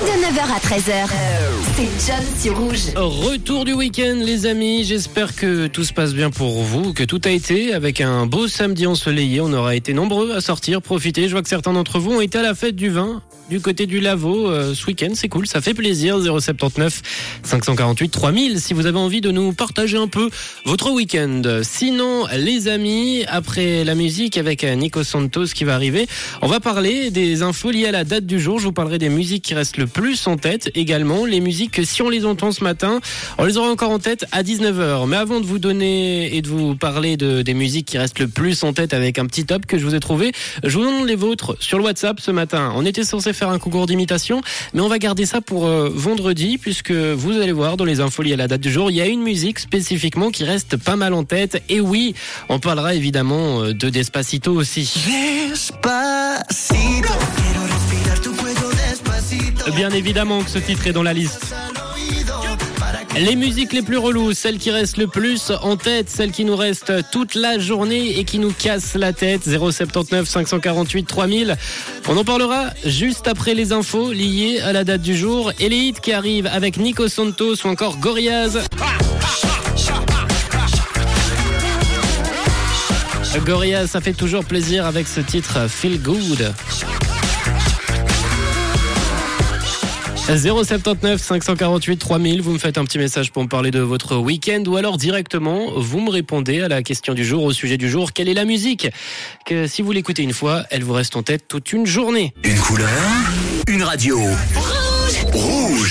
De 9h à 13h, c'est John sur Rouge. Retour du week-end les amis, j'espère que tout se passe bien pour vous, que tout a été. Avec un beau samedi ensoleillé, on aura été nombreux à sortir, profiter, je vois que certains d'entre vous ont été à la fête du vin du côté du Lavaux euh, ce week-end, c'est cool, ça fait plaisir, 079 548 3000 si vous avez envie de nous partager un peu votre week-end. Sinon les amis, après la musique avec Nico Santos qui va arriver, on va parler des infos liées à la date du jour, je vous parlerai des musiques qui restent le plus en tête, également les musiques que si on les entend ce matin, on les aura encore en tête à 19h. Mais avant de vous donner et de vous parler de, des musiques qui restent le plus en tête avec un petit top que je vous ai trouvé, je vous donne les vôtres sur le WhatsApp ce matin. On était censé faire un concours d'imitation, mais on va garder ça pour euh, vendredi puisque vous allez voir dans les infos liées à la date du jour, il y a une musique spécifiquement qui reste pas mal en tête. Et oui, on parlera évidemment euh, de Despacito aussi. Despacito, Bien évidemment que ce titre est dans la liste. Les musiques les plus reloues, celles qui restent le plus en tête, celles qui nous restent toute la journée et qui nous cassent la tête, 079 548 3000. On en parlera juste après les infos liées à la date du jour et les hits qui arrivent avec Nico Santos ou encore Gorillaz. Gorillaz, ça fait toujours plaisir avec ce titre Feel Good. 079 548 3000, vous me faites un petit message pour me parler de votre week-end ou alors directement, vous me répondez à la question du jour, au sujet du jour, quelle est la musique? Que si vous l'écoutez une fois, elle vous reste en tête toute une journée. Une couleur, une radio. Rouge.